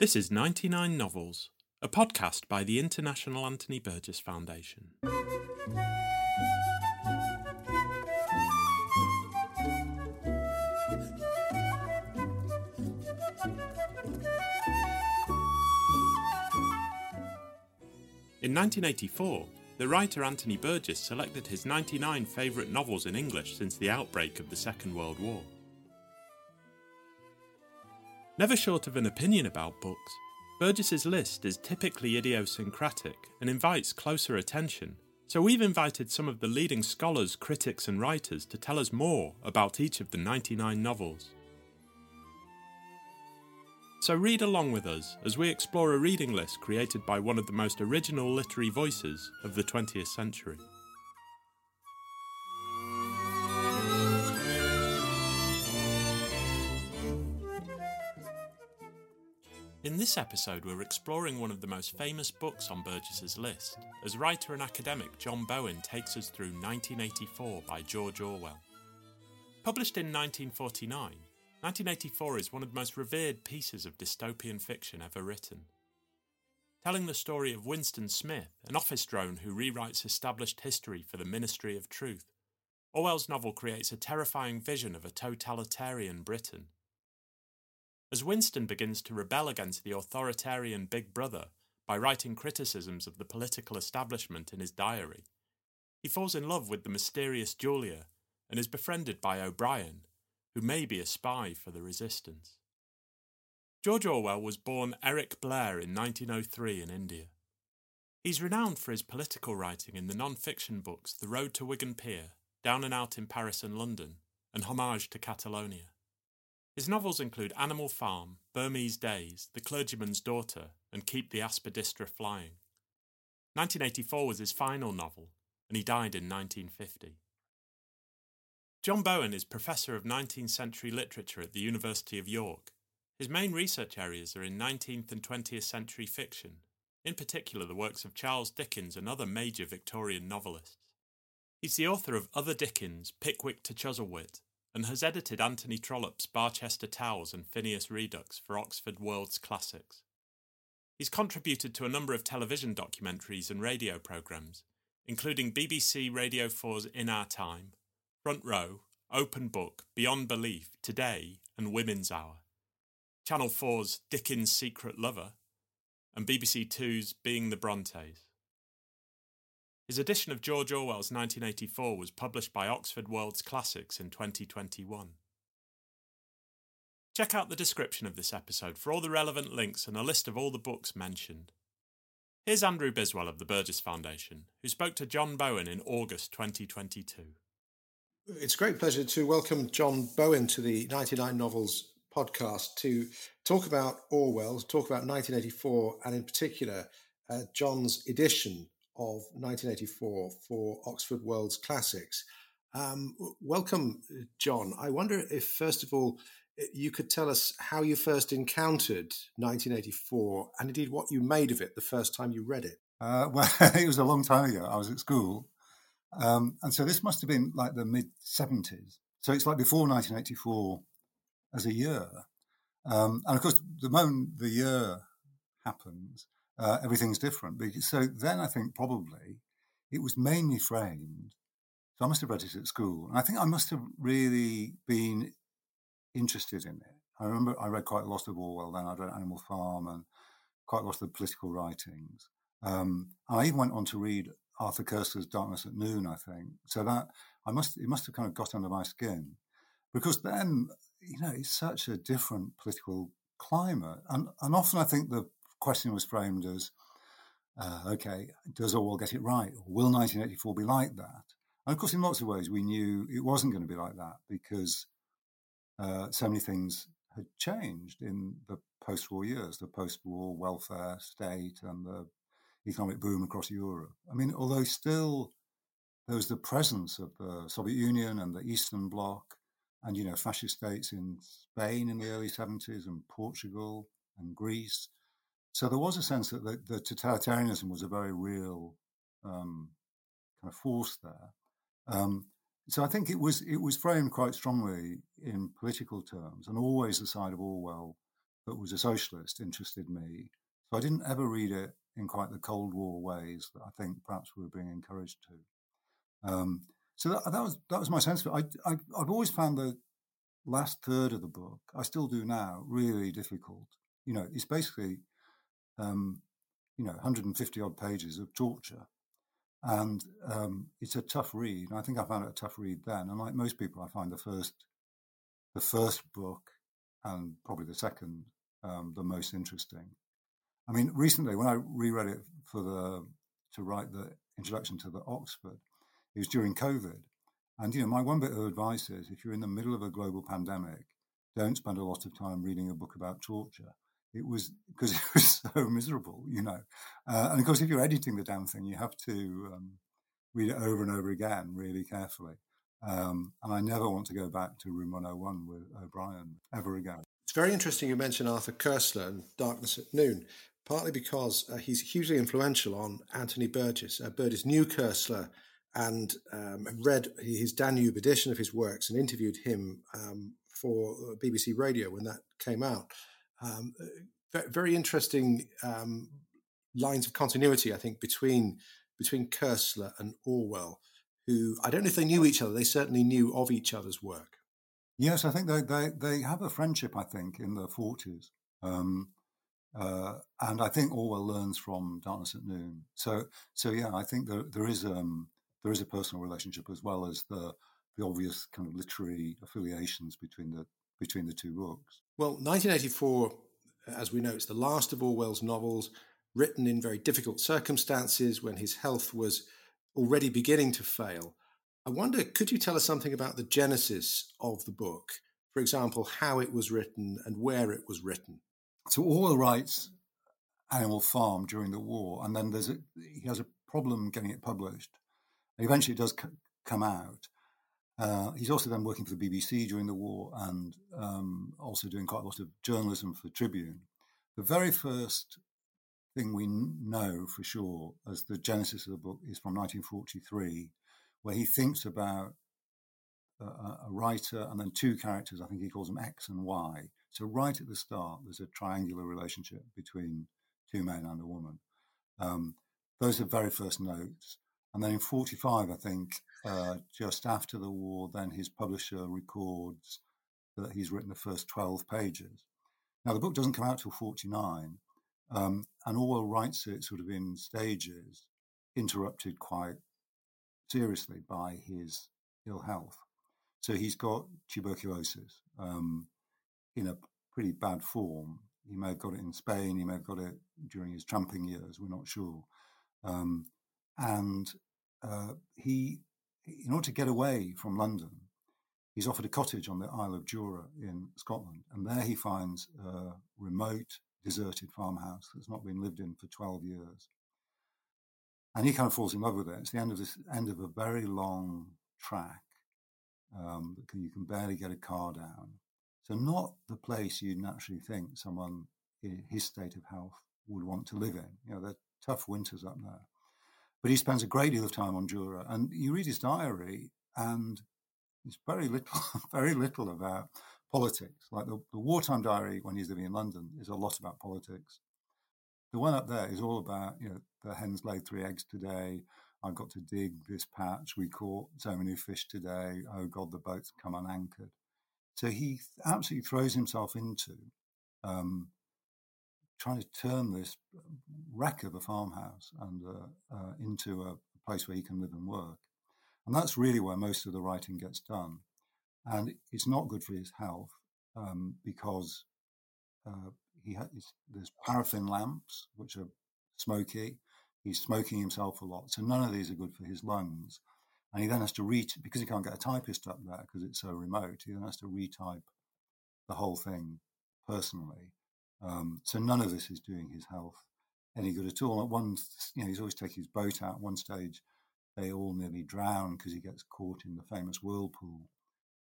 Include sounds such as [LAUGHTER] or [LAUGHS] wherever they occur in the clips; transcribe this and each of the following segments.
This is 99 Novels, a podcast by the International Anthony Burgess Foundation. In 1984, the writer Anthony Burgess selected his 99 favourite novels in English since the outbreak of the Second World War. Never short of an opinion about books, Burgess's list is typically idiosyncratic and invites closer attention, so we've invited some of the leading scholars, critics, and writers to tell us more about each of the 99 novels. So read along with us as we explore a reading list created by one of the most original literary voices of the 20th century. In this episode, we're exploring one of the most famous books on Burgess's list, as writer and academic John Bowen takes us through 1984 by George Orwell. Published in 1949, 1984 is one of the most revered pieces of dystopian fiction ever written. Telling the story of Winston Smith, an office drone who rewrites established history for the Ministry of Truth, Orwell's novel creates a terrifying vision of a totalitarian Britain as Winston begins to rebel against the authoritarian Big Brother by writing criticisms of the political establishment in his diary, he falls in love with the mysterious Julia and is befriended by O'Brien, who may be a spy for the resistance. George Orwell was born Eric Blair in 1903 in India. He's renowned for his political writing in the non fiction books The Road to Wigan Pier, Down and Out in Paris and London, and Homage to Catalonia. His novels include Animal Farm, Burmese Days, The Clergyman's Daughter, and Keep the Aspidistra Flying. 1984 was his final novel, and he died in 1950. John Bowen is Professor of 19th Century Literature at the University of York. His main research areas are in 19th and 20th century fiction, in particular the works of Charles Dickens and other major Victorian novelists. He's the author of Other Dickens, Pickwick to Chuzzlewit, and has edited Anthony Trollope's Barchester Towers and Phineas Redux for Oxford World's Classics. He's contributed to a number of television documentaries and radio programmes, including BBC Radio 4's In Our Time, Front Row, Open Book, Beyond Belief, Today, and Woman's Hour, Channel 4's Dickens' Secret Lover, and BBC Two's Being the Brontes. His edition of George Orwell's 1984 was published by Oxford World's Classics in 2021. Check out the description of this episode for all the relevant links and a list of all the books mentioned. Here's Andrew Biswell of the Burgess Foundation, who spoke to John Bowen in August 2022. It's a great pleasure to welcome John Bowen to the 99 Novels podcast to talk about Orwell, talk about 1984, and in particular, uh, John's edition of 1984 for Oxford World's Classics. Um, welcome, John. I wonder if, first of all, you could tell us how you first encountered 1984 and indeed what you made of it the first time you read it. Uh, [LAUGHS] well, it was a long time ago. I was at school. Um, and so this must have been like the mid 70s. So it's like before 1984 as a year. Um, and of course, the moment the year happens, uh, everything's different. So then I think probably it was mainly framed. So I must have read it at school. And I think I must have really been interested in it. I remember I read quite a lot of Orwell then. I read Animal Farm and quite a lot of the political writings. Um, I even went on to read Arthur Koestler's Darkness at Noon, I think. So that I must it must have kind of got under my skin. Because then, you know, it's such a different political climate. And and often I think the question was framed as, uh, okay, does Orwell get it right? Will 1984 be like that? And of course, in lots of ways, we knew it wasn't going to be like that because uh, so many things had changed in the post-war years, the post-war welfare state and the economic boom across Europe. I mean, although still there was the presence of the Soviet Union and the Eastern Bloc and, you know, fascist states in Spain in the early 70s and Portugal and Greece. So there was a sense that the, the totalitarianism was a very real um, kind of force there. Um, so I think it was it was framed quite strongly in political terms, and always the side of Orwell that was a socialist interested me. So I didn't ever read it in quite the Cold War ways that I think perhaps we were being encouraged to. Um, so that, that, was that was my sense of it. I, I, I've always found the last third of the book, I still do now, really difficult. You know, it's basically, um, you know, 150 odd pages of torture. And um, it's a tough read. I think I found it a tough read then. And like most people, I find the first, the first book and probably the second um, the most interesting. I mean, recently when I reread it for the to write the introduction to the Oxford, it was during COVID, and you know, my one bit of advice is if you're in the middle of a global pandemic, don't spend a lot of time reading a book about torture. It was because [LAUGHS] it was so miserable, you know. Uh, and of course, if you're editing the damn thing, you have to um, read it over and over again really carefully. Um, and I never want to go back to Room 101 with O'Brien ever again. It's very interesting you mention Arthur Koestler and Darkness at Noon, partly because uh, he's hugely influential on Anthony Burgess. Uh, Burgess knew Koestler and um, read his Danube edition of his works and interviewed him um, for BBC Radio when that came out. Um, very interesting um, lines of continuity, I think, between between Koestler and Orwell, who I don't know if they knew each other. They certainly knew of each other's work. Yes, I think they they, they have a friendship. I think in the forties. Um, uh, and I think Orwell learns from Darkness at Noon. So, so yeah, I think there, there is um, there is a personal relationship as well as the the obvious kind of literary affiliations between the between the two books. Well, 1984, as we know, it's the last of Orwell's novels, written in very difficult circumstances when his health was already beginning to fail. I wonder, could you tell us something about the genesis of the book? For example, how it was written and where it was written. So Orwell writes Animal Farm during the war, and then there's a, he has a problem getting it published Eventually, it does c- come out. Uh, he's also then working for the BBC during the war and um, also doing quite a lot of journalism for Tribune. The very first thing we know for sure as the genesis of the book is from 1943, where he thinks about a, a writer and then two characters. I think he calls them X and Y. So right at the start, there's a triangular relationship between two men and a woman. Um, those are very first notes. And then in 45, I think, uh, just after the war, then his publisher records that he's written the first 12 pages. Now, the book doesn't come out till 49, um, and Orwell writes it sort of in stages, interrupted quite seriously by his ill health. So he's got tuberculosis um, in a pretty bad form. He may have got it in Spain, he may have got it during his tramping years, we're not sure. Um, and uh, he, in order to get away from London, he's offered a cottage on the Isle of Jura in Scotland, and there he finds a remote, deserted farmhouse that's not been lived in for 12 years. And he kind of falls in love with it. It's the end of this end of a very long track. Um, can, you can barely get a car down. So not the place you'd naturally think someone in his state of health would want to live in. You know, there are tough winters up there. But he spends a great deal of time on Jura. And you read his diary, and it's very little, [LAUGHS] very little about politics. Like the, the wartime diary when he's living in London is a lot about politics. The one up there is all about, you know, the hens laid three eggs today. I've got to dig this patch. We caught so many fish today. Oh God, the boat's come unanchored. So he absolutely throws himself into um, trying to turn this wreck of a farmhouse and uh, uh, into a place where he can live and work. And that's really where most of the writing gets done. And it's not good for his health um, because uh, he there's paraffin lamps, which are smoky. He's smoking himself a lot. So none of these are good for his lungs. And he then has to read, because he can't get a typist up there because it's so remote, he then has to retype the whole thing personally. Um, so none of this is doing his health any good at all. At one, you know, he's always taking his boat out. At one stage, they all nearly drown because he gets caught in the famous whirlpool,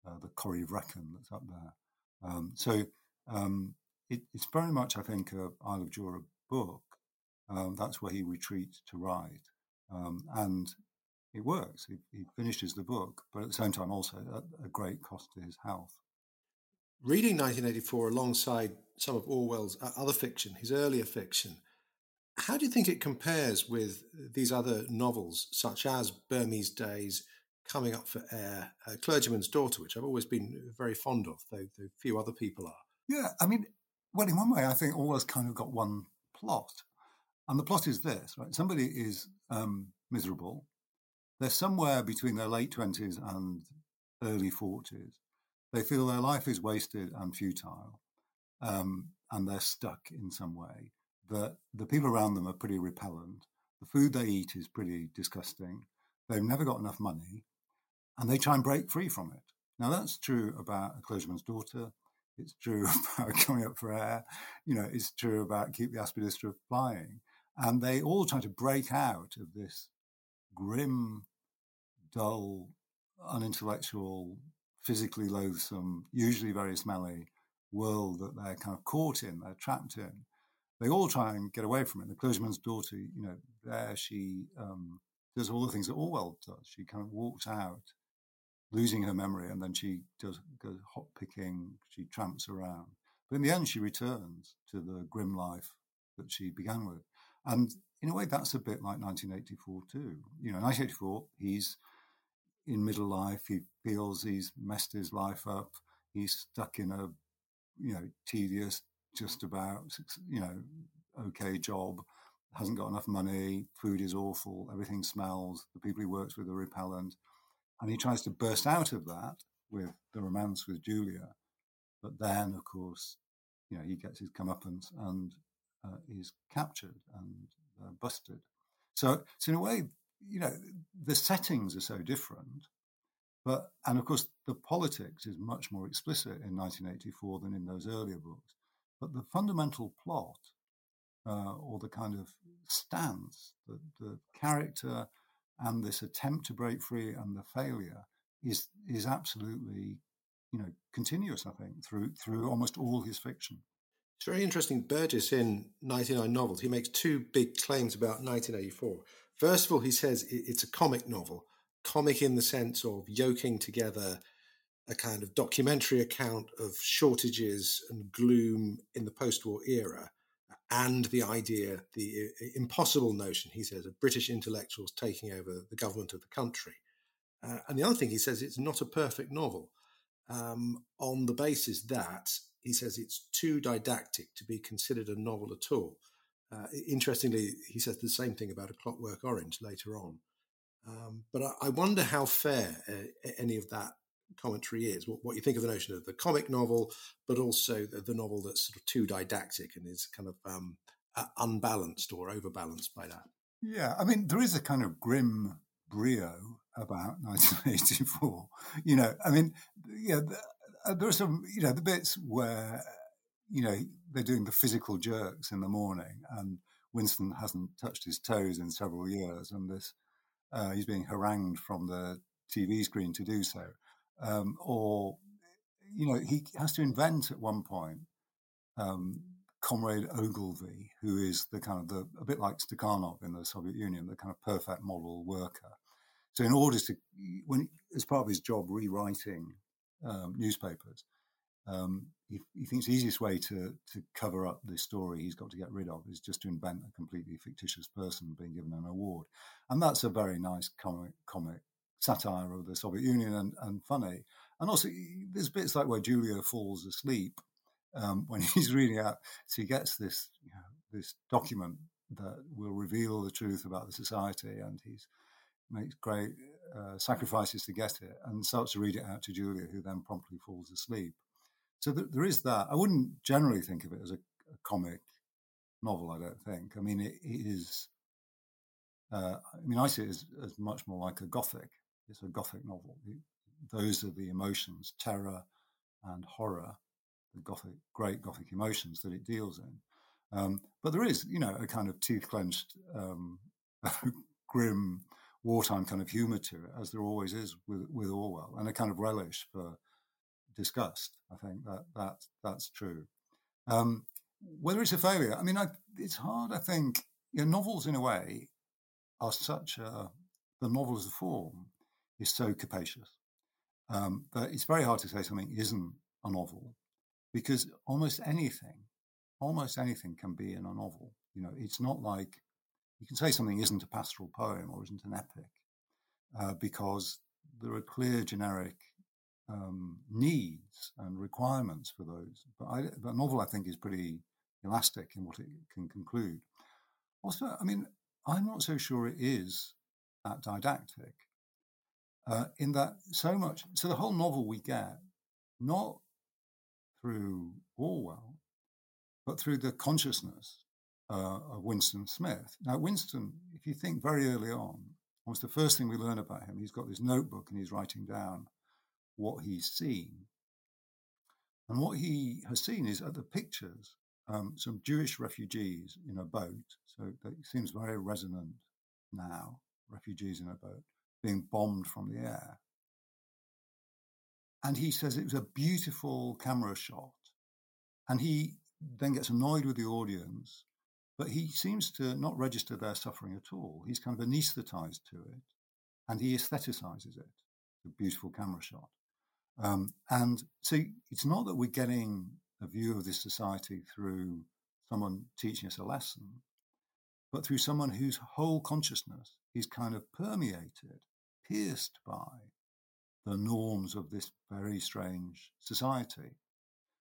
uh, the Corryvreckan that's up there. Um, so um, it, it's very much, I think, a Isle of Jura book. Um, that's where he retreats to write, um, and it works. He, he, finishes the book, but at the same time, also at a great cost to his health. Reading 1984 alongside some of Orwell's other fiction, his earlier fiction, how do you think it compares with these other novels, such as Burmese Days, Coming Up for Air, uh, Clergyman's Daughter, which I've always been very fond of, though, though few other people are? Yeah, I mean, well, in one way, I think Orwell's kind of got one plot. And the plot is this, right? Somebody is um, miserable. They're somewhere between their late 20s and early 40s. They feel their life is wasted and futile, um, and they're stuck in some way. That the people around them are pretty repellent. The food they eat is pretty disgusting. They've never got enough money, and they try and break free from it. Now, that's true about a clergyman's daughter. It's true [LAUGHS] about coming up for air. You know, it's true about keep the aspidistra flying. And they all try to break out of this grim, dull, unintellectual, physically loathsome, usually very smelly world that they're kind of caught in, they're trapped in. They all try and get away from it. The clergyman's daughter, you know, there she um, does all the things that Orwell does. She kind of walks out, losing her memory, and then she does goes hop picking. She tramps around, but in the end, she returns to the grim life that she began with. And in a way, that's a bit like 1984 too. You know, 1984, he's in middle life. He feels he's messed his life up. He's stuck in a, you know, tedious, just about, you know, okay job. Hasn't got enough money. Food is awful. Everything smells. The people he works with are repellent. And he tries to burst out of that with the romance with Julia. But then, of course, you know, he gets his comeuppance and uh, is captured and uh, busted. So, so in a way, you know, the settings are so different, but and of course the politics is much more explicit in 1984 than in those earlier books. But the fundamental plot, uh, or the kind of stance, the, the character, and this attempt to break free and the failure is is absolutely, you know, continuous. I think through through almost all his fiction. It's very interesting. Burgess in 99 novels, he makes two big claims about 1984. First of all, he says it's a comic novel, comic in the sense of yoking together a kind of documentary account of shortages and gloom in the post war era and the idea, the impossible notion, he says, of British intellectuals taking over the government of the country. Uh, and the other thing he says, it's not a perfect novel um, on the basis that he says it's too didactic to be considered a novel at all. Uh, interestingly, he says the same thing about A Clockwork Orange later on. Um, but I, I, wonder how fair uh, any of that commentary is. What, what, you think of the notion of the comic novel, but also the, the novel that's sort of too didactic and is kind of um, uh, unbalanced or overbalanced by that. Yeah, I mean, there is a kind of grim brio about [LAUGHS] 1984. You know, I mean, yeah, uh, there are some, you know, the bits where, you know, they're doing the physical jerks in the morning, and Winston hasn't touched his toes in several years, and this uh, he's being harangued from the TV screen to do so, um, or you know, he has to invent at one point um, Comrade Ogilvy, who is the kind of the a bit like Stakhanov in the Soviet Union, the kind of perfect model worker. So, in order to, when as part of his job rewriting um, newspapers. Um, he, he, thinks the easiest way to, to cover up this story he's got to get rid of is just to invent a completely fictitious person being given an award. And that's a very nice comic, comic satire of the Soviet Union and, and funny. And also, there's bits like where Julia falls asleep um, [LAUGHS] when he's reading out. So he gets this, you know, this document that will reveal the truth about the society, and he's makes great uh, sacrifices to get it and starts to read it out to Julia, who then promptly falls asleep. So th- there is that. I wouldn't generally think of it as a, a comic novel, I don't think. I mean, it, it is, uh, I mean, I see it as, as, much more like a gothic. It's a gothic novel. It, those are the emotions, terror and horror, the gothic, great gothic emotions that it deals in. Um, but there is, you know, a kind of teeth clenched, um, [LAUGHS] grim wartime kind of humour to it, as there always is with, with Orwell, and a kind of relish for disgust. I think that that that's true. Um, whether it's a failure, I mean, I, it's hard. I think you know, novels, in a way, are such a the novel as a form is so capacious um, that it's very hard to say something isn't a novel. because almost anything, almost anything can be in a novel. You know, it's not like you can say something isn't a pastoral poem or isn't an epic uh, because there are clear generic um, needs and requirements for those. But, I, but a novel, I think, is pretty elastic in what it can conclude. Also, I mean, I'm not so sure it is that didactic. Uh, in that so much, so the whole novel we get not through Orwell, but through the consciousness uh, of Winston Smith. Now, Winston, if you think very early on, almost the first thing we learn about him, he's got this notebook and he's writing down what he's seen. And what he has seen is the pictures, um, some Jewish refugees in a boat. So that seems very resonant now, refugees in a boat being bombed from the air. And he says it was a beautiful camera shot. And he then gets annoyed with the audience but he seems to not register their suffering at all. He's kind of anesthetized to it and he aestheticizes it. A beautiful camera shot. Um, and so it's not that we're getting a view of this society through someone teaching us a lesson, but through someone whose whole consciousness is kind of permeated, pierced by the norms of this very strange society.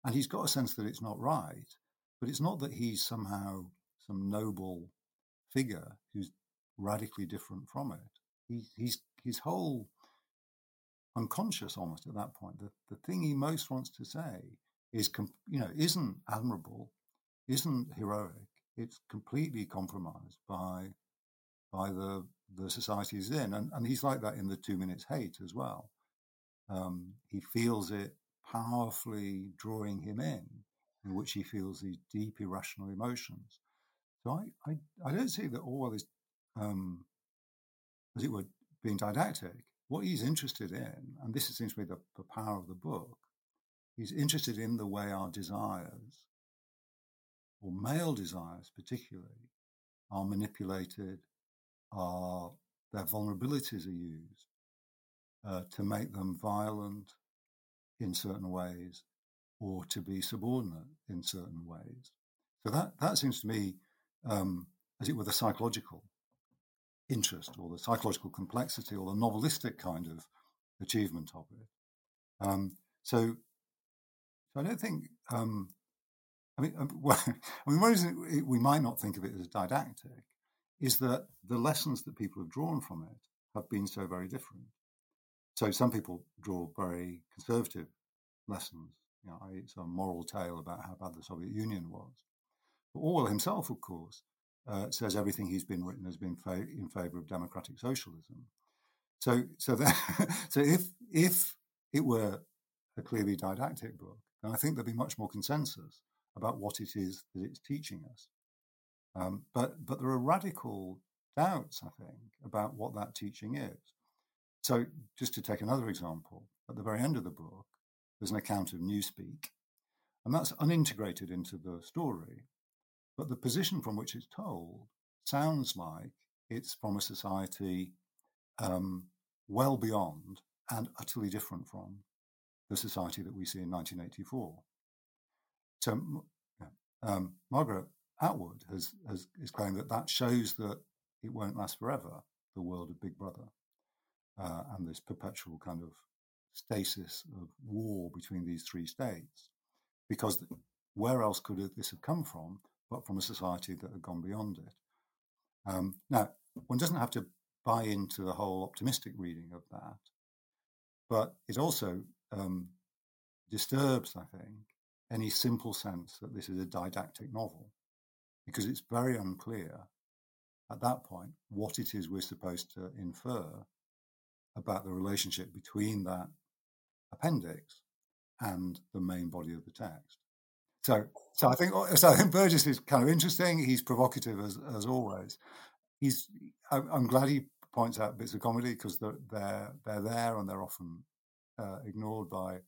And he's got a sense that it's not right, but it's not that he's somehow some noble figure who's radically different from it. He, he's his whole unconscious almost at that point. The, the thing he most wants to say is, you know, isn't admirable, isn't heroic. It's completely compromised by by the the society he's in, and and he's like that in the Two Minutes Hate as well. Um, he feels it powerfully drawing him in, in which he feels these deep irrational emotions. So I, I, I don't see that Orwell is, um, as it were, being didactic. What he's interested in, and this seems to be the, the power of the book, he's interested in the way our desires, or male desires particularly, are manipulated, are their vulnerabilities are used uh, to make them violent in certain ways or to be subordinate in certain ways. So that, that seems to me um, as it were, the psychological interest or the psychological complexity or the novelistic kind of achievement of it. Um, so, so I don't think. Um, I mean, um, [LAUGHS] well, I mean, one reason we might not think of it as didactic is that the lessons that people have drawn from it have been so very different. So some people draw very conservative lessons. You know, it's a moral tale about how bad the Soviet Union was. Orwell himself, of course, uh, says everything he's been written has been fa- in favour of democratic socialism. So, so, that, [LAUGHS] so if if it were a clearly didactic book, then I think there'd be much more consensus about what it is that it's teaching us. Um, but but there are radical doubts, I think, about what that teaching is. So, just to take another example, at the very end of the book, there's an account of Newspeak, and that's unintegrated into the story. But the position from which it's told sounds like it's from a society um, well beyond and utterly different from the society that we see in 1984. So um, Margaret Atwood has, has, is claiming that that shows that it won't last forever, the world of Big Brother, uh, and this perpetual kind of stasis of war between these three states. Because where else could this have come from but from a society that had gone beyond it. Um, now, one doesn't have to buy into the whole optimistic reading of that, but it also um, disturbs, I think, any simple sense that this is a didactic novel, because it's very unclear at that point what it is we're supposed to infer about the relationship between that appendix and the main body of the text. So, so I think so. I think Burgess is kind of interesting. He's provocative as as always. He's. I'm glad he points out bits of comedy because they're they're they're there and they're often uh, ignored by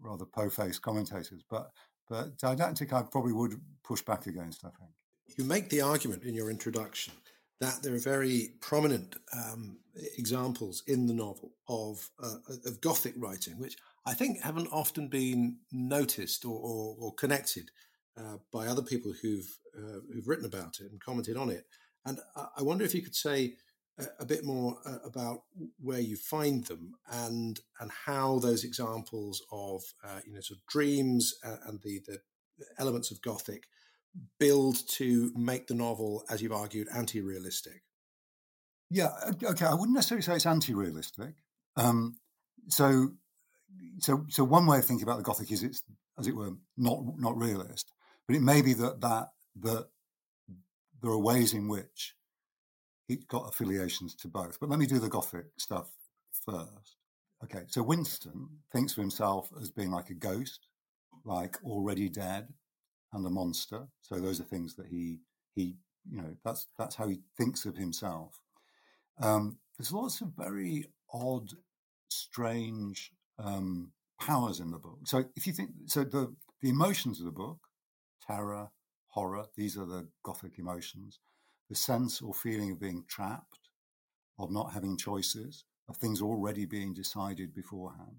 rather po-faced commentators. But but didactic, I probably would push back against. I think you make the argument in your introduction that there are very prominent um, examples in the novel of uh, of Gothic writing, which I think haven't often been noticed or, or, or connected uh, by other people who've uh, who've written about it and commented on it. And I wonder if you could say a, a bit more uh, about where you find them and and how those examples of uh, you know sort of dreams and the the elements of Gothic build to make the novel, as you've argued, anti-realistic. Yeah, okay. I wouldn't necessarily say it's anti-realistic. Um, so, so, so one way of thinking about the Gothic is it's, as it were, not not realist. But it may be that that that there are ways in which it got affiliations to both. But let me do the Gothic stuff first. Okay, so Winston thinks of himself as being like a ghost, like already dead, and a monster. So those are things that he he you know that's that's how he thinks of himself. Um, there's lots of very odd, strange um, powers in the book. So if you think so, the the emotions of the book terror, horror. These are the Gothic emotions. The sense or feeling of being trapped, of not having choices, of things already being decided beforehand.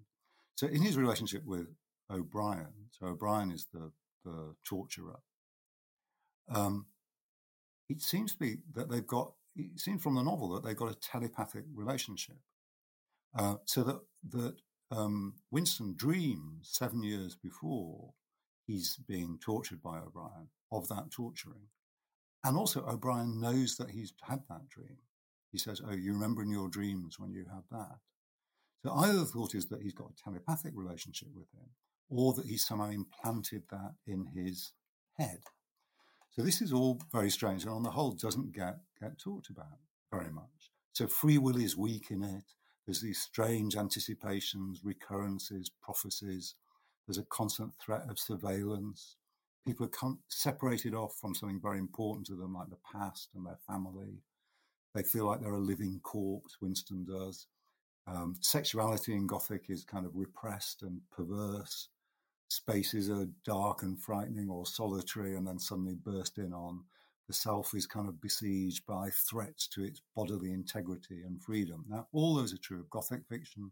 So in his relationship with O'Brien, so O'Brien is the, the torturer, um, it seems to be that they've got, it seems from the novel that they've got a telepathic relationship. Uh, so that, that um, Winston dreams seven years before he's being tortured by O'Brien, of that torturing. And also, O'Brien knows that he's had that dream. He says, Oh, you remember in your dreams when you had that. So either the thought is that he's got a telepathic relationship with him, or that he's somehow implanted that in his head. So this is all very strange, and on the whole, doesn't get get talked about very much. So free will is weak in it. There's these strange anticipations, recurrences, prophecies, there's a constant threat of surveillance. People are separated off from something very important to them, like the past and their family. They feel like they're a living corpse, Winston does. Um, sexuality in Gothic is kind of repressed and perverse. Spaces are dark and frightening or solitary and then suddenly burst in on. The self is kind of besieged by threats to its bodily integrity and freedom. Now, all those are true of Gothic fiction,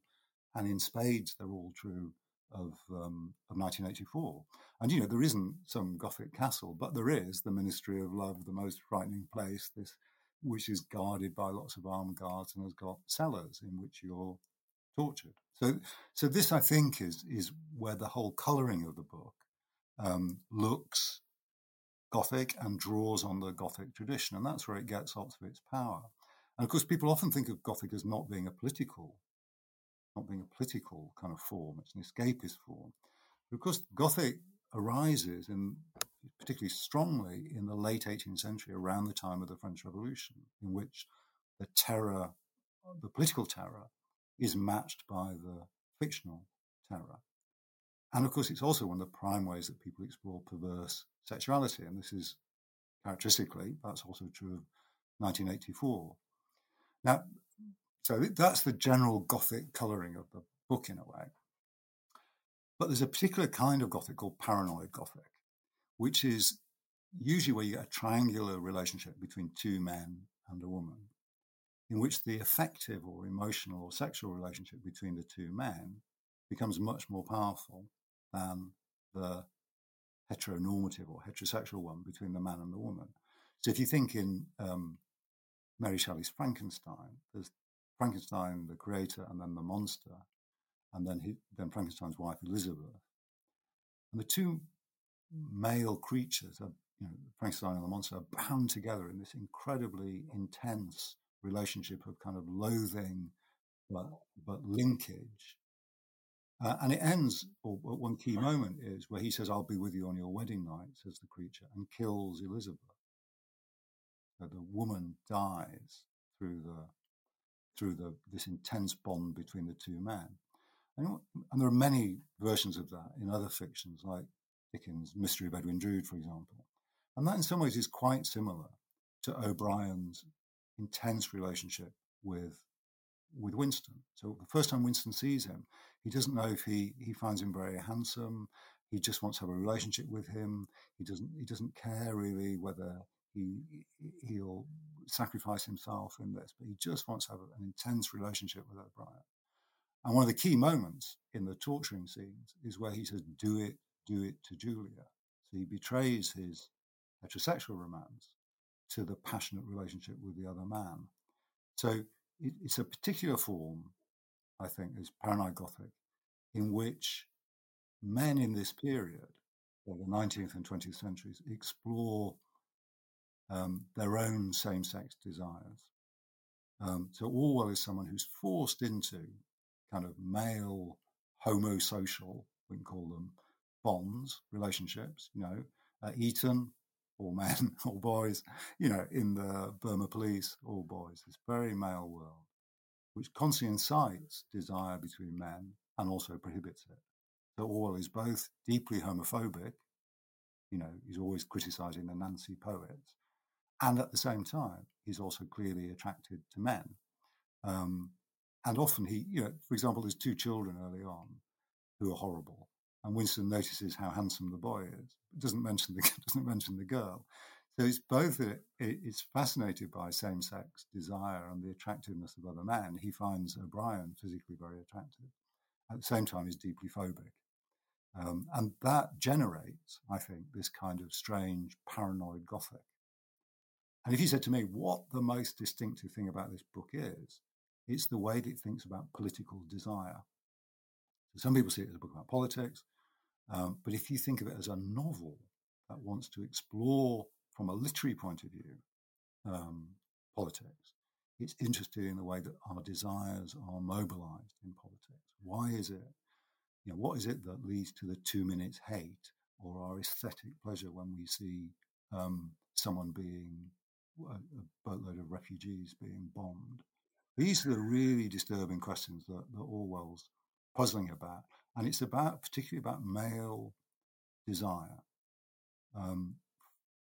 and in spades, they're all true of, um, of 1984. And, you know, there isn't some Gothic castle, but there is the Ministry of Love, the most frightening place, this which is guarded by lots of armed guards and has got cellars in which you're tortured. So, so this, I think, is, is where the whole colouring of the book um, looks Gothic and draws on the Gothic tradition. And that's where it gets lots of its power. And of course, people often think of Gothic as not being a political not being a political kind of form, it's an escapist form. But of course, Gothic arises in particularly strongly in the late 18th century, around the time of the French Revolution, in which the terror, the political terror, is matched by the fictional terror. And of course, it's also one of the prime ways that people explore perverse sexuality. And this is characteristically, that's also true of 1984. Now, so that's the general Gothic colouring of the book in a way. But there's a particular kind of Gothic called paranoid Gothic, which is usually where you get a triangular relationship between two men and a woman, in which the affective or emotional or sexual relationship between the two men becomes much more powerful than the heteronormative or heterosexual one between the man and the woman. So if you think in um, Mary Shelley's Frankenstein, there's Frankenstein, the creator, and then the monster, and then he, then Frankenstein's wife Elizabeth. And the two male creatures, are, you know, Frankenstein and the monster, are bound together in this incredibly intense relationship of kind of loathing, but but linkage. Uh, and it ends, or, or one key moment is where he says, "I'll be with you on your wedding night," says the creature, and kills Elizabeth. So the woman dies through the through the, this intense bond between the two men. And, and, there are many versions of that in other fictions, like Dickens' Mystery of Edwin Drood, for example. And that, in some ways, is quite similar to O'Brien's intense relationship with with Winston. So the first time Winston sees him, he doesn't know if he he finds him very handsome. He just wants to have a relationship with him. He doesn't he doesn't care really whether he he'll sacrifice himself in this, but he just wants to have an intense relationship with O'Brien. And one of the key moments in the torturing scenes is where he says, Do it, do it to Julia. So he betrays his heterosexual romance to the passionate relationship with the other man. So it, it's a particular form, I think, is paranoid Gothic, in which men in this period, or the 19th and 20th centuries, explore um, their own same sex desires. Um, so Orwell is someone who's forced into kind of male homosocial, we can call them bonds, relationships, you know, at Eton, all men, [LAUGHS] all boys, you know, in the Burma police, all boys. this very male world, which constantly incites desire between men and also prohibits it. So Orwell is both deeply homophobic, you know, he's always criticizing the Nancy poets, and at the same time, he's also clearly attracted to men. Um, and often he, you know, for example, there's two children early on who are horrible, and Winston notices how handsome the boy is. Doesn't mention the [LAUGHS] doesn't mention the girl. So it's both it's fascinated by same-sex desire and the attractiveness of other men. He finds O'Brien physically very attractive. At the same time, he's deeply phobic. Um, and that generates, I think, this kind of strange paranoid Gothic. And if you said to me what the most distinctive thing about this book is, it's the way that it thinks about political desire. So some people see it as a book about politics, um, but if you think of it as a novel that wants to explore from a literary point of view um, politics, it's interested in the way that our desires are mobilized in politics. Why is it? You know, what is it that leads to the two minutes hate or our aesthetic pleasure when we see um, someone being a, a boatload of refugees being bombed? These are the really disturbing questions that, that Orwell's puzzling about. And it's about, particularly about male desire um,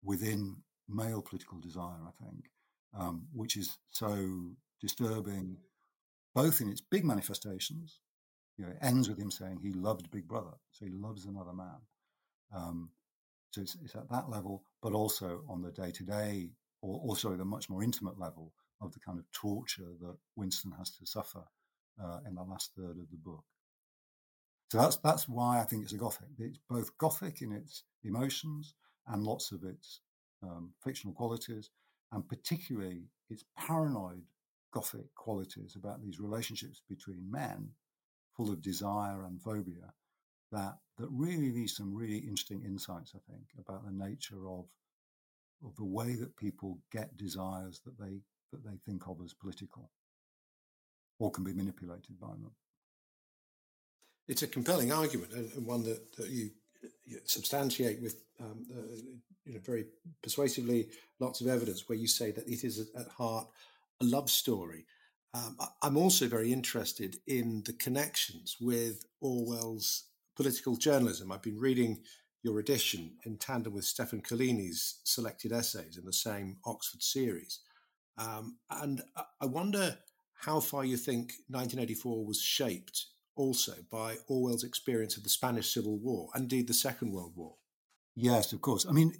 within male political desire, I think, um, which is so disturbing, both in its big manifestations. You know, it ends with him saying he loved Big Brother, so he loves another man. Um, so it's, it's, at that level, but also on the day to day, or also the much more intimate level of the kind of torture that Winston has to suffer uh, in the last third of the book. So that's that's why I think it's a Gothic. It's both Gothic in its emotions and lots of its um, fictional qualities, and particularly its paranoid Gothic qualities about these relationships between men, full of desire and phobia, that that really leaves some really interesting insights. I think about the nature of of the way that people get desires that they that they think of as political or can be manipulated by them. It's a compelling argument and one that, that you, you, substantiate with um, uh, you know, very persuasively lots of evidence where you say that it is at heart a love story. Um, I'm also very interested in the connections with Orwell's political journalism. I've been reading your edition in tandem with Stefan Collini's selected essays in the same Oxford series. Um, and I wonder how far you think 1984 was shaped also by Orwell's experience of the Spanish Civil War, indeed the Second World War. Yes, of course. I mean,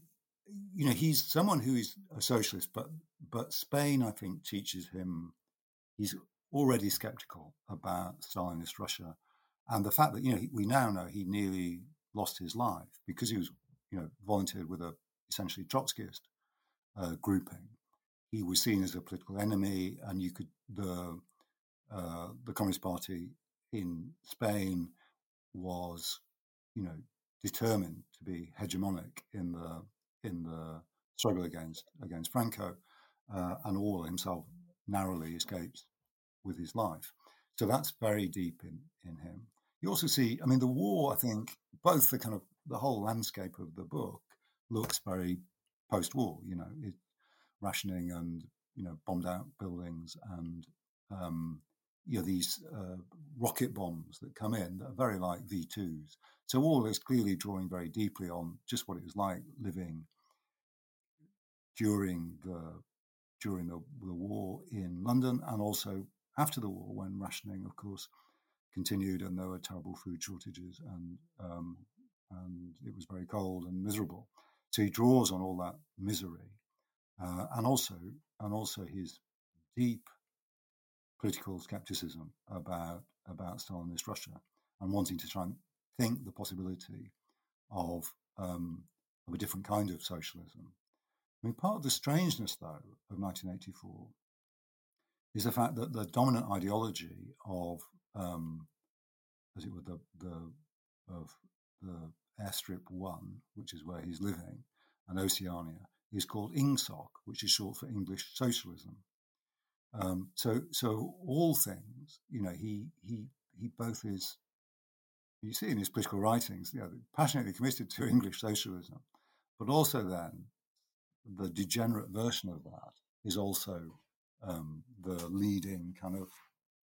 you know, he's someone who is a socialist, but but Spain, I think, teaches him. He's already skeptical about Stalinist Russia, and the fact that you know we now know he nearly lost his life because he was, you know, volunteered with a essentially Trotskyist uh, grouping, he was seen as a political enemy, and you could the uh, the Communist Party in Spain was, you know, determined to be hegemonic in the in the struggle against against Franco, uh, and Orwell himself narrowly escapes with his life. So that's very deep in in him. You also see, I mean, the war. I think both the kind of the whole landscape of the book looks very post-war. You know, it, rationing and you know bombed out buildings and um, you know these uh, rocket bombs that come in that are very like V2s. So all is clearly drawing very deeply on just what it was like living during the during the, the war in London and also after the war when rationing, of course, continued and there were terrible food shortages and um, and it was very cold and miserable. So he draws on all that misery uh, and also and also his deep political skepticism about about Stalinist Russia and wanting to try and think the possibility of um, of a different kind of socialism. I mean, part of the strangeness, though, of 1984 is the fact that the dominant ideology of, um, as it were, the, the of the airstrip one, which is where he's living, and Oceania, is called INGSOC, which is short for English Socialism. Um, so, so all things, you know, he he he both is. You see in his political writings, you know, passionately committed to [LAUGHS] English socialism, but also then the degenerate version of that is also um, the leading kind of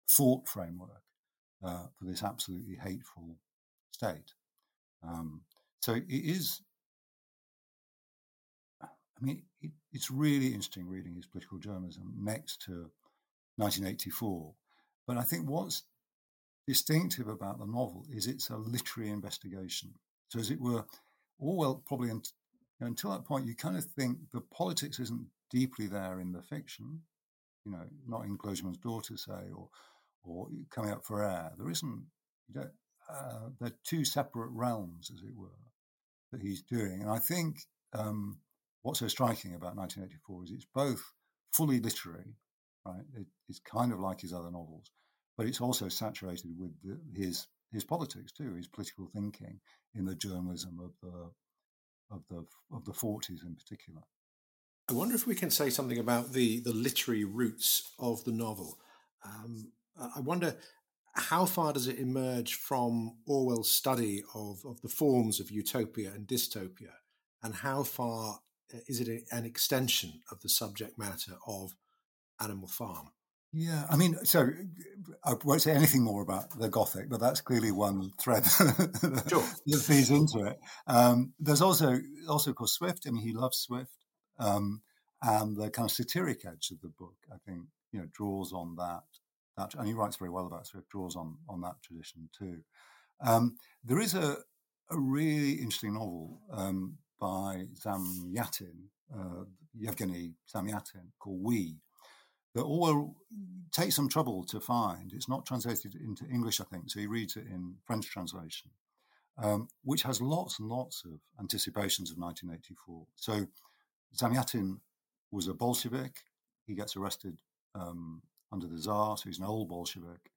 thought framework uh, for this absolutely hateful state. Um, so it is. I mean, it, it's really interesting reading his political journalism next to 1984. But I think what's distinctive about the novel is it's a literary investigation. So, as it were, Orwell probably know, until that point, you kind of think the politics isn't deeply there in the fiction, you know, not in Clergyman's Daughter, say, or or coming up for air. There isn't, you know, uh, they're two separate realms, as it were, that he's doing. And I think um, what's so striking about 1984 is it's both fully literary, right? It, it's kind of like his other novels, but it's also saturated with the, his his politics too, his political thinking in the journalism of the of the of the forties in particular. I wonder if we can say something about the the literary roots of the novel. Um, I wonder how far does it emerge from Orwell's study of, of the forms of utopia and dystopia, and how far uh, is it an extension of the subject matter of Animal Farm? Yeah, I mean, so I won't say anything more about the Gothic, but that's clearly one thread that, sure. [LAUGHS] that feeds into it. Um, there's also, also, of course, Swift. I mean, he loves Swift, um, and the kind of satiric edge of the book, I think, you know, draws on that. That, and he writes very well about Swift. Draws on on that tradition too. Um, there is a a really interesting novel um, by Zamyatin, uh, Yevgeny Zamyatin, called We that Orwell takes some trouble to find. It's not translated into English, I think, so he reads it in French translation, um, which has lots and lots of anticipations of 1984. So Zamyatin was a Bolshevik. He gets arrested um, under the Tsar, so he's an old Bolshevik.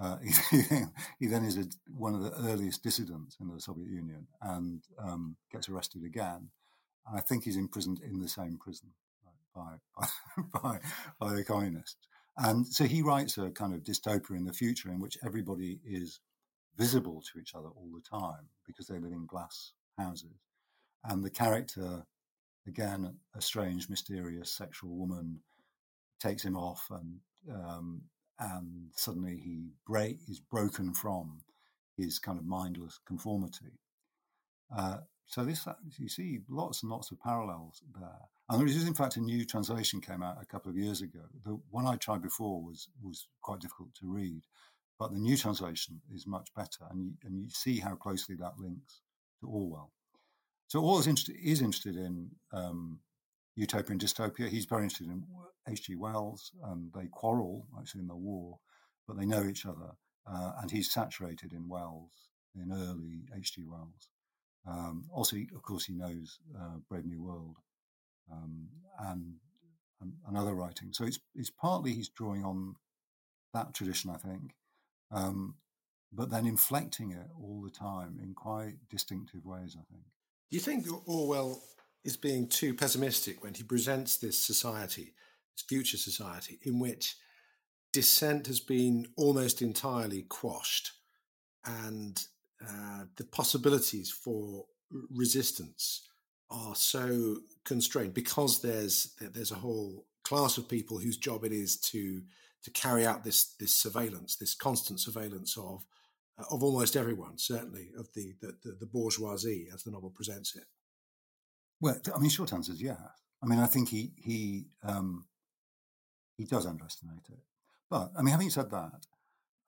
Uh, [LAUGHS] he, he, then is a, one of the earliest dissidents in the Soviet Union and um, gets arrested again. And I think he's imprisoned in the same prison [LAUGHS] by, by, by the communists. And so he writes a kind of dystopia in the future in which everybody is visible to each other all the time because they live in glass houses. And the character, again, a strange, mysterious sexual woman, takes him off and um, and suddenly he break is broken from his kind of mindless conformity. Uh, so this, you see, lots and lots of parallels there. And there is, in fact, a new translation came out a couple of years ago. The one I tried before was was quite difficult to read, but the new translation is much better, and you, and you see how closely that links to Orwell. So Orwell is interested, is interested in um, utopia and dystopia. He's very interested in H.G. Wells, and they quarrel actually in the war, but they know each other, uh, and he's saturated in Wells, in early H.G. Wells. Um, also, of course, he knows uh, Brave New World um, and, and, and other writing. So it's it's partly he's drawing on that tradition, I think, um, but then inflecting it all the time in quite distinctive ways. I think. Do you think Orwell is being too pessimistic when he presents this society, this future society, in which dissent has been almost entirely quashed, and uh, the possibilities for resistance are so constrained because there's there's a whole class of people whose job it is to to carry out this this surveillance, this constant surveillance of uh, of almost everyone, certainly of the, the the bourgeoisie, as the novel presents it. Well, I mean, short answer is yeah. I mean, I think he he um, he does underestimate it, but I mean, having said that,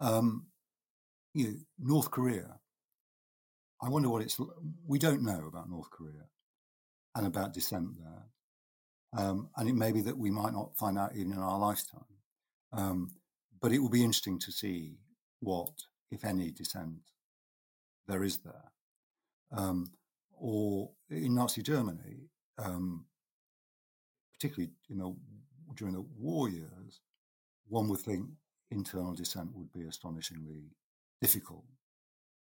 um, you know, North Korea I wonder what it's. We don't know about North Korea and about dissent there, um, and it may be that we might not find out even in our lifetime. Um, but it will be interesting to see what, if any, dissent there is there. Um, or in Nazi Germany, um, particularly you know during the war years, one would think internal dissent would be astonishingly difficult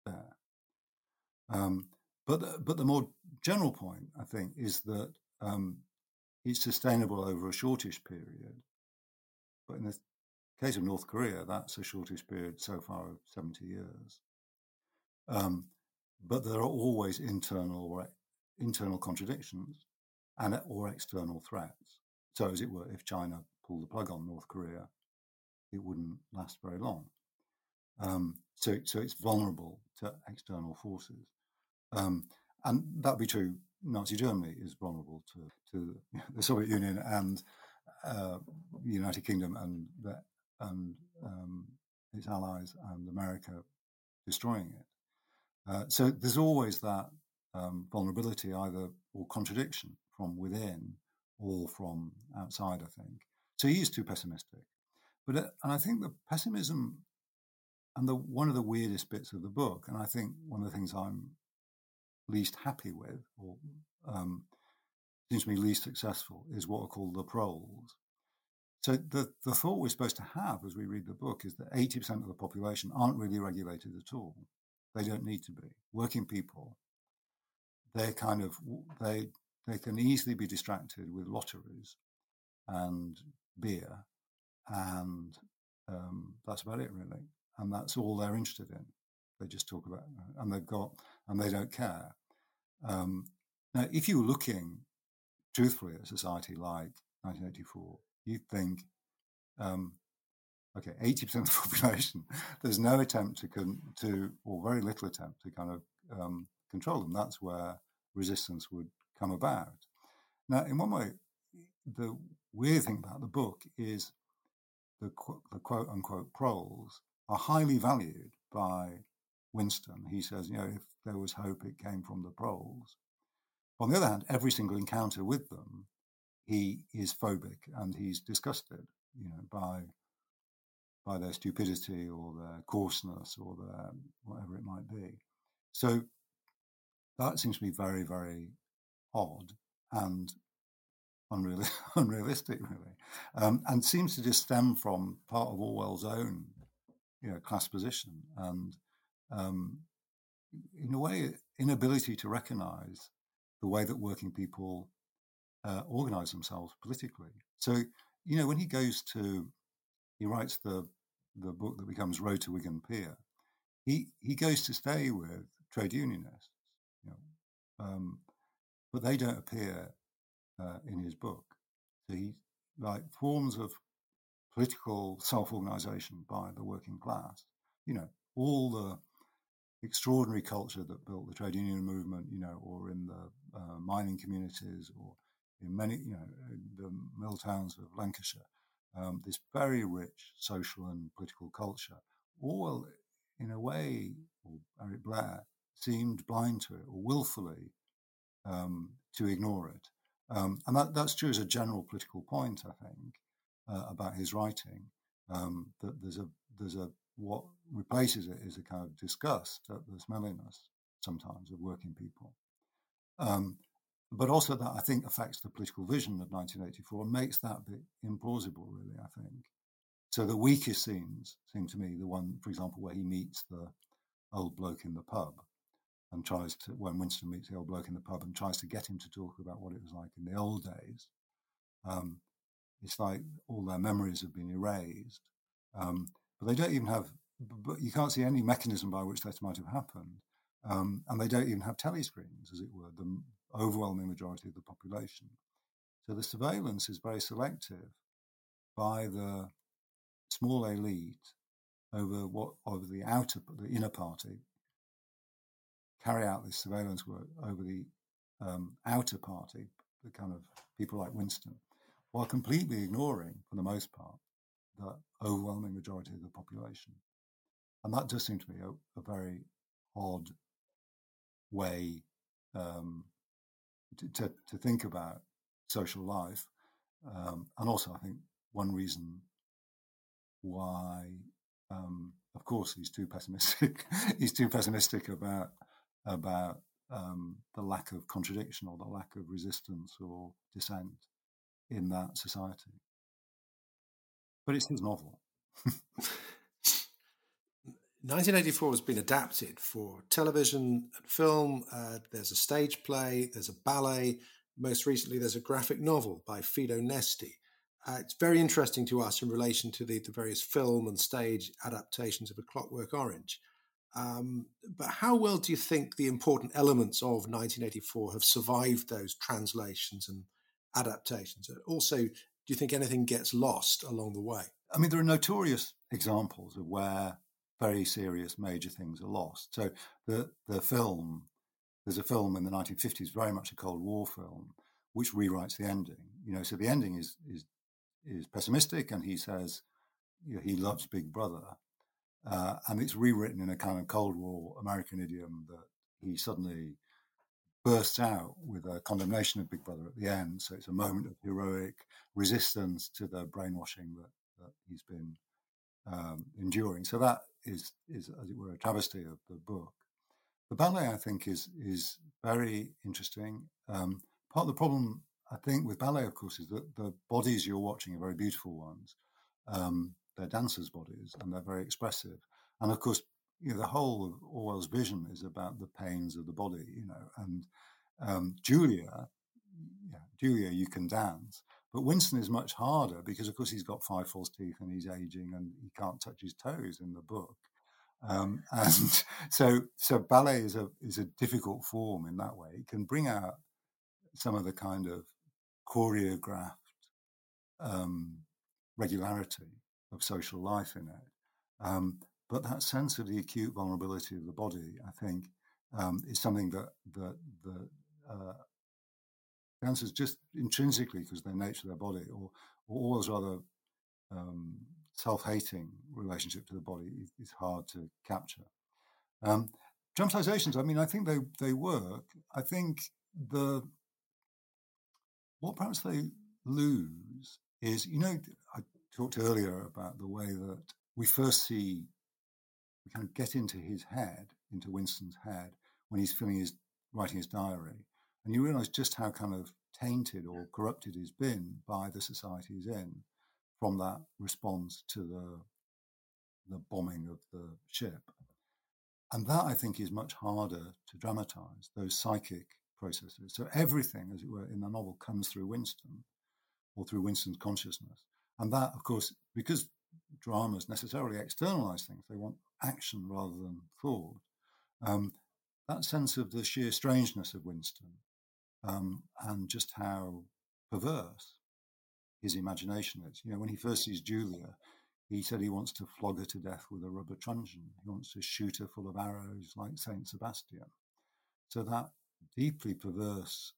there. Um, but the, but the more general point, I think, is that um, it's sustainable over a shortish period. But in the case of North Korea, that's a shortish period so far of 70 years. Um, but there are always internal or internal contradictions and or external threats. So, as it were, if China pulled the plug on North Korea, it wouldn't last very long. Um, so, so it's vulnerable to external forces, um, and that'd be true. Nazi Germany is vulnerable to to [LAUGHS] the Soviet Union and uh, the United Kingdom and the, and um, its allies and America destroying it. Uh, so there's always that um, vulnerability, either or contradiction from within or from outside. I think so. He is too pessimistic, but uh, and I think the pessimism and the one of the weirdest bits of the book, and I think one of the things I'm least happy with, or um, seems to me least successful, is what are called the proles. So the, the thought we're supposed to have as we read the book is that 80% of the population aren't really regulated at all. They don't need to be. Working people, they're kind of, they, they can easily be distracted with lotteries and beer and um, that's about it really and that's all they're interested in they just talk about and they've got and they don't care. Um, now if you were looking truthfully at society like 1984 you'd think um, okay 80% of the [LAUGHS] population there's no attempt to con- to or very little attempt to kind of um, control them. That's where resistance would come about. Now in one way the weird thing about the book is the, the quote unquote proles are highly valued by Winston. He says, you know, if there was hope, it came from the proles. On the other hand, every single encounter with them, he is phobic and he's disgusted, you know, by by their stupidity or their coarseness or their whatever it might be. So that seems to be very, very odd and unreal, [LAUGHS] unrealistic, really, um, and seems to just stem from part of Orwell's own, you know, class position and, um, in a way, inability to recognise the way that working people uh, organise themselves politically. So, you know, when he goes to, he writes the the book that becomes Road to Wigan Pier. He he goes to stay with trade unionists, you know, um, but they don't appear uh, in his book. So he like forms of political self-organization by the working class. You know, all the extraordinary culture that built the trade union movement, you know, or in the uh, mining communities, or in many, you know, the mill towns of Lancashire. Um, this very rich social and political culture. All, in a way, or Eric Blair seemed blind to it or willfully um, to ignore it. Um, and that, that's true as a general political point, I think, uh, about his writing. Um, that there's a there's a what replaces it is a kind of disgust at the smelliness sometimes of working people, um, but also that I think affects the political vision of 1984 and makes that bit implausible. Really, I think. So the weakest scenes seem to me the one, for example, where he meets the old bloke in the pub and tries to, when Winston meets the old bloke in the pub and tries to get him to talk about what it was like in the old days, um, it's like all their memories have been erased. Um, but they don't even have, but you can't see any mechanism by which that might have happened. Um, and they don't even have telescreens, as it were, the overwhelming majority of the population. So the surveillance is very selective by the small elite over what over the outer, the inner party, carry out this surveillance work over the um, outer party, the kind of people like Winston, while completely ignoring, for the most part, the overwhelming majority of the population. And that does seem to me a, a very odd way um, to, to, to, think about social life. Um, and also, I think one reason why, um, of course, he's too pessimistic. [LAUGHS] he's too pessimistic about about um, the lack of contradiction or the lack of resistance or dissent in that society. But it's his novel. 1984 has been adapted for television and film. Uh, there's a stage play, there's a ballet. Most recently, there's a graphic novel by Fido Nesti. Uh, it's very interesting to us in relation to the, the various film and stage adaptations of A Clockwork Orange. Um, but how well do you think the important elements of 1984 have survived those translations and adaptations? Also, do you think anything gets lost along the way? I mean, there are notorious examples of where very serious major things are lost. So the the film, there's a film in the 1950s, very much a Cold War film, which rewrites the ending. You know, so the ending is is is pessimistic, and he says you know, he loves Big Brother, uh, and it's rewritten in a kind of Cold War American idiom that he suddenly bursts out with a condemnation of Big Brother at the end. So it's a moment of heroic resistance to the brainwashing that, that he's been um, enduring. So that is, is, as it were, a travesty of the book. The ballet, I think, is is very interesting. Um, part of the problem, I think, with ballet, of course, is that the bodies you're watching are very beautiful ones. Um, they're dancers' bodies, and they're very expressive. And of course, you know, the whole of Orwell's vision is about the pains of the body, you know. And um, Julia, yeah, Julia, you can dance, but Winston is much harder because, of course, he's got five false teeth and he's aging and he can't touch his toes in the book. Um, [LAUGHS] and so, so ballet is a is a difficult form in that way. It can bring out some of the kind of choreographed um, regularity of social life in it. Um, but that sense of the acute vulnerability of the body, I think, um, is something that that the uh, just intrinsically because their nature of their body, or or always rather um, self-hating relationship to the body is, is hard to capture. Um, dramatizations, I mean, I think they they work. I think the what perhaps they lose is, you know, I talked earlier about the way that we first see we kind of get into his head, into Winston's head when he's filling his writing his diary, and you realise just how kind of tainted or corrupted he's been by the society he's in from that response to the the bombing of the ship. And that I think is much harder to dramatize, those psychic processes. So everything, as it were, in the novel comes through Winston or through Winston's consciousness. And that, of course, because dramas necessarily externalize things, they want action rather than thought. Um, that sense of the sheer strangeness of Winston um, and just how perverse his imagination is. You know, when he first sees Julia, he said he wants to flog her to death with a rubber truncheon. He wants to shoot her full of arrows like Saint Sebastian. So that deeply perverse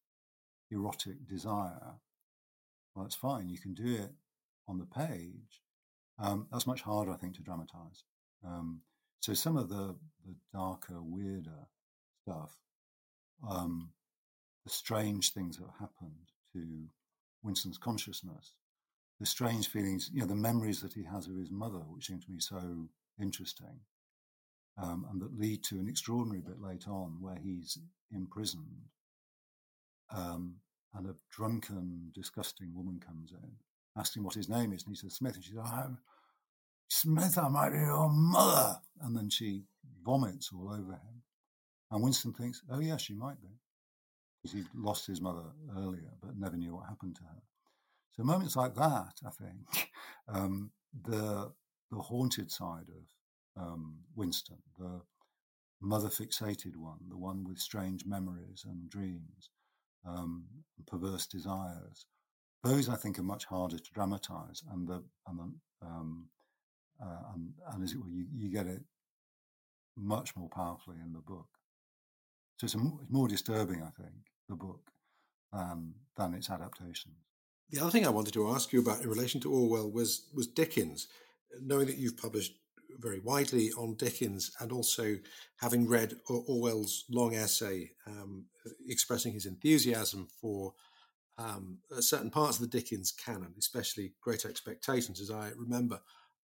erotic desire, well, it's fine. You can do it on the page. Um, that's much harder, I think, to dramatize. Um, so some of the, the darker, weirder stuff um, the strange things that happened to Winston's consciousness, the strange feelings, you know, the memories that he has of his mother, which seem to me so interesting, um, and that lead to an extraordinary bit later on where he's imprisoned, um, and a drunken, disgusting woman comes in, asking what his name is, and he says Smith, and she says, "I'm Smith, I might be your mother," and then she vomits all over him, and Winston thinks, "Oh yeah, she might be." because he'd lost his mother earlier, but never knew what happened to her. So moments like that, I think, [LAUGHS] um, the the haunted side of um, Winston, the mother fixated one, the one with strange memories and dreams, um, and perverse desires, those I think are much harder to dramatize, and the and the, um, uh, and, and as it were, you, you get it much more powerfully in the book. So it's, a, it's more disturbing, I think, the book than than its adaptations. The other thing I wanted to ask you about in relation to Orwell was was Dickens. Knowing that you've published very widely on Dickens, and also having read Orwell's long essay um, expressing his enthusiasm for um, certain parts of the Dickens canon, especially Great Expectations, as I remember.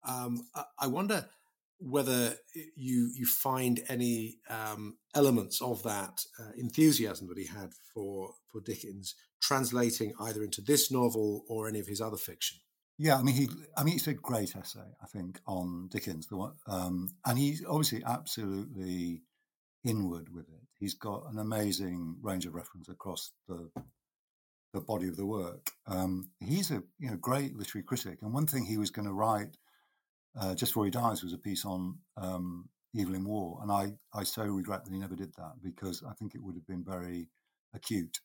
Um, I wonder whether you you find any um, elements of that uh, enthusiasm that he had for for Dickens translating either into this novel or any of his other fiction. Yeah, I mean, he, I mean, it's a great essay, I think, on Dickens. The one, um, and he's obviously absolutely inward with it. He's got an amazing range of reference across the the body of the work. Um, he's a you know great literary critic, and one thing he was going to write uh, just before he dies was a piece on um, evil in war, and I I so regret that he never did that because I think it would have been very acute.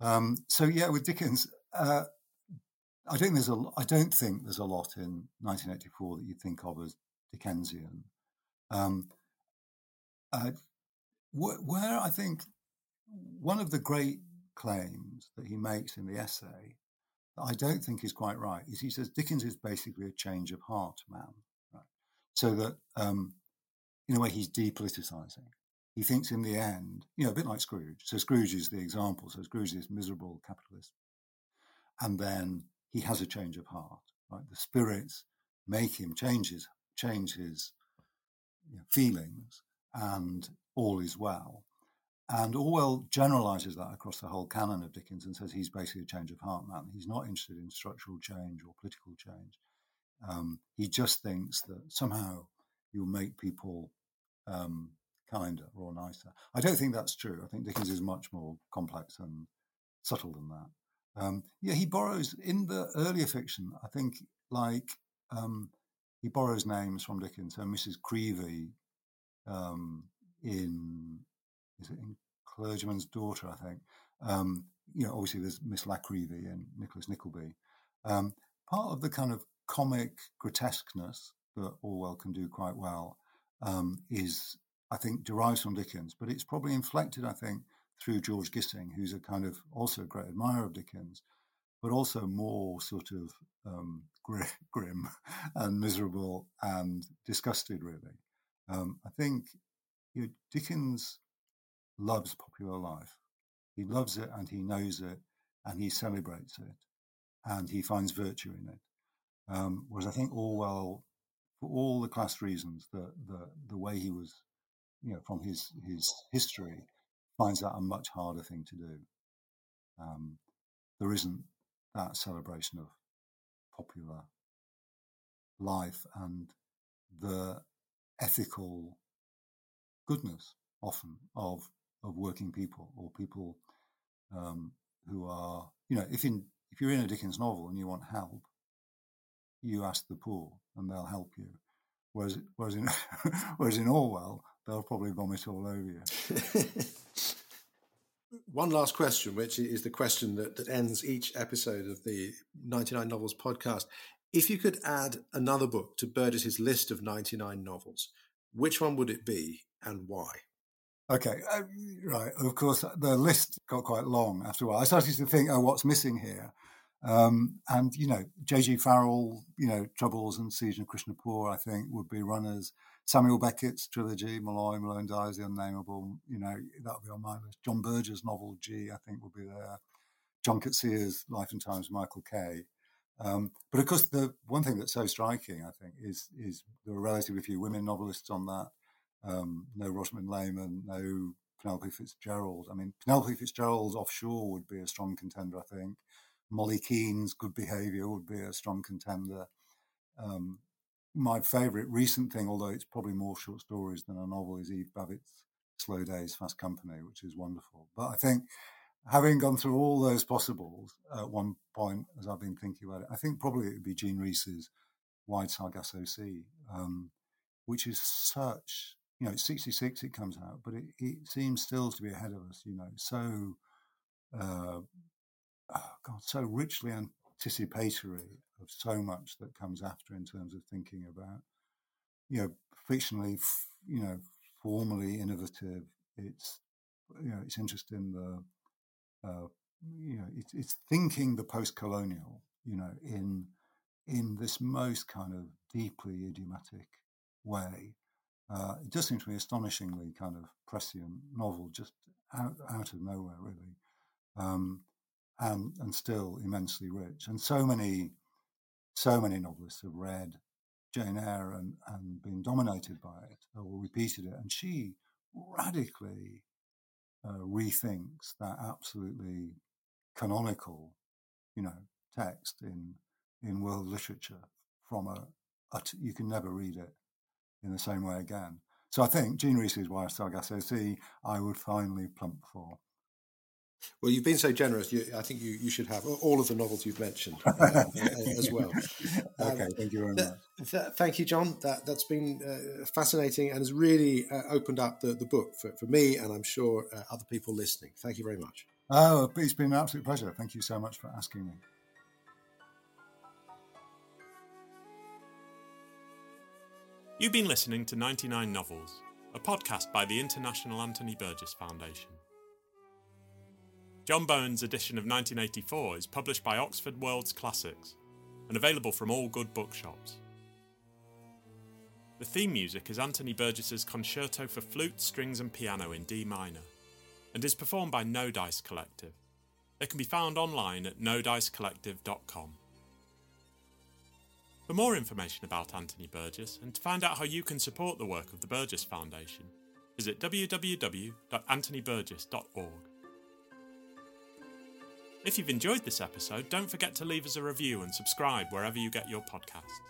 Um, so yeah, with Dickens, uh, I think there's a I don't think there's a lot in 1984 that you think of as Dickensian. Um, uh, wh- where I think one of the great claims that he makes in the essay I don't think is quite right is he says Dickens is basically a change of heart man, right? so that um, in a way he's depoliticizing. He thinks in the end, you know, a bit like Scrooge. So Scrooge is the example. So Scrooge is this miserable capitalist, and then he has a change of heart. Right, the spirits make him change his change his you know, feelings, and all is well. And Orwell generalizes that across the whole canon of Dickens and says he's basically a change of heart man. He's not interested in structural change or political change. Um, he just thinks that somehow you'll make people um, kinder or nicer. I don't think that's true. I think Dickens is much more complex and subtle than that. Um, yeah, he borrows in the earlier fiction. I think like um, he borrows names from Dickens. So Mrs. Creevy um, in Clergyman's Daughter, I think. Um, you know, obviously there's Miss La Creevy and Nicholas Nickleby. Um, part of the kind of comic grotesqueness that Orwell can do quite well um, is, I think, derives from Dickens, but it's probably inflected, I think, through George Gissing, who's a kind of also a great admirer of Dickens, but also more sort of um, [LAUGHS] grim and miserable and disgusted, really. Um, I think you know, Dickens loves popular life. He loves it and he knows it and he celebrates it and he finds virtue in it. Um, whereas I think Orwell, for all the class reasons, the, the, the way he was, you know, from his, his history, finds that a much harder thing to do. Um, there isn't that celebration of popular life and the ethical goodness often of of working people or people um, who are you know if in if you're in a Dickens novel and you want help, you ask the poor and they'll help you. Whereas whereas in [LAUGHS] whereas in Orwell they'll probably vomit all over you. [LAUGHS] One last question, which is the question that, that ends each episode of the 99 Novels podcast. If you could add another book to Burgess's list of 99 novels, which one would it be and why? Okay, uh, right. Of course, the list got quite long after a while. I started to think, oh, what's missing here? Um, and, you know, J.G. Farrell, you know, Troubles and Siege of Krishnapur, I think, would be runners. Samuel Beckett's trilogy, Molloy, Malone Dies, The Unnameable, you know, that would be on my list. John Berger's novel G, I think, would be there. John Coetzee's Life and Times Michael K. Um, but of course, the one thing that's so striking, I think, is is there are relatively few women novelists on that. Um, no Rosamond Lehmann, no Penelope Fitzgerald. I mean, Penelope Fitzgerald offshore would be a strong contender, I think. Molly Keane's Good Behaviour would be a strong contender. Um, my favourite recent thing, although it's probably more short stories than a novel, is Eve Babitz's Slow Days, Fast Company, which is wonderful. But I think having gone through all those possibles at one point, as I've been thinking about it, I think probably it would be Jean Rhys's Wide Sargasso Sea, um, which is such you know, it's 66 it comes out, but it, it seems still to be ahead of us, you know, so, uh, oh God, so richly anticipatory of so much that comes after in terms of thinking about, you know, fictionally, you know, formally innovative. It's, you know, it's interesting in the, uh, you know, it's, it's thinking the post-colonial, you know, in, in this most kind of deeply idiomatic way uh, it just seems to be astonishingly kind of prescient novel, just out, out of nowhere, really, um, and and still immensely rich. And so many, so many novelists have read Jane Eyre and, and been dominated by it or repeated it. And she radically uh, rethinks that absolutely canonical, you know, text in in world literature from a, a t- you can never read it in the same way again. So I think Jean Rhys's Wide, Sargasso Sea, I would finally plump for. Well, you've been so generous. You, I think you, you should have all of the novels you've mentioned uh, as well. [LAUGHS] okay, um, thank you very much. Th- th- thank you, John. That that's been uh, fascinating and has really uh, opened up the, the book for, for me and I'm sure uh, other people listening. Thank you very much. Oh, it's been an absolute pleasure. Thank you so much for asking me. You've been listening to 99 Novels, a podcast by the International Anthony Burgess Foundation. John Bowen's edition of 1984 is published by Oxford World's Classics and available from all good bookshops. The theme music is Anthony Burgess's Concerto for Flute, Strings and Piano in D minor and is performed by No Dice Collective. They can be found online at nodicecollective.com. For more information about Anthony Burgess and to find out how you can support the work of the Burgess Foundation, visit www.anthonyburgess.org. If you've enjoyed this episode, don't forget to leave us a review and subscribe wherever you get your podcasts.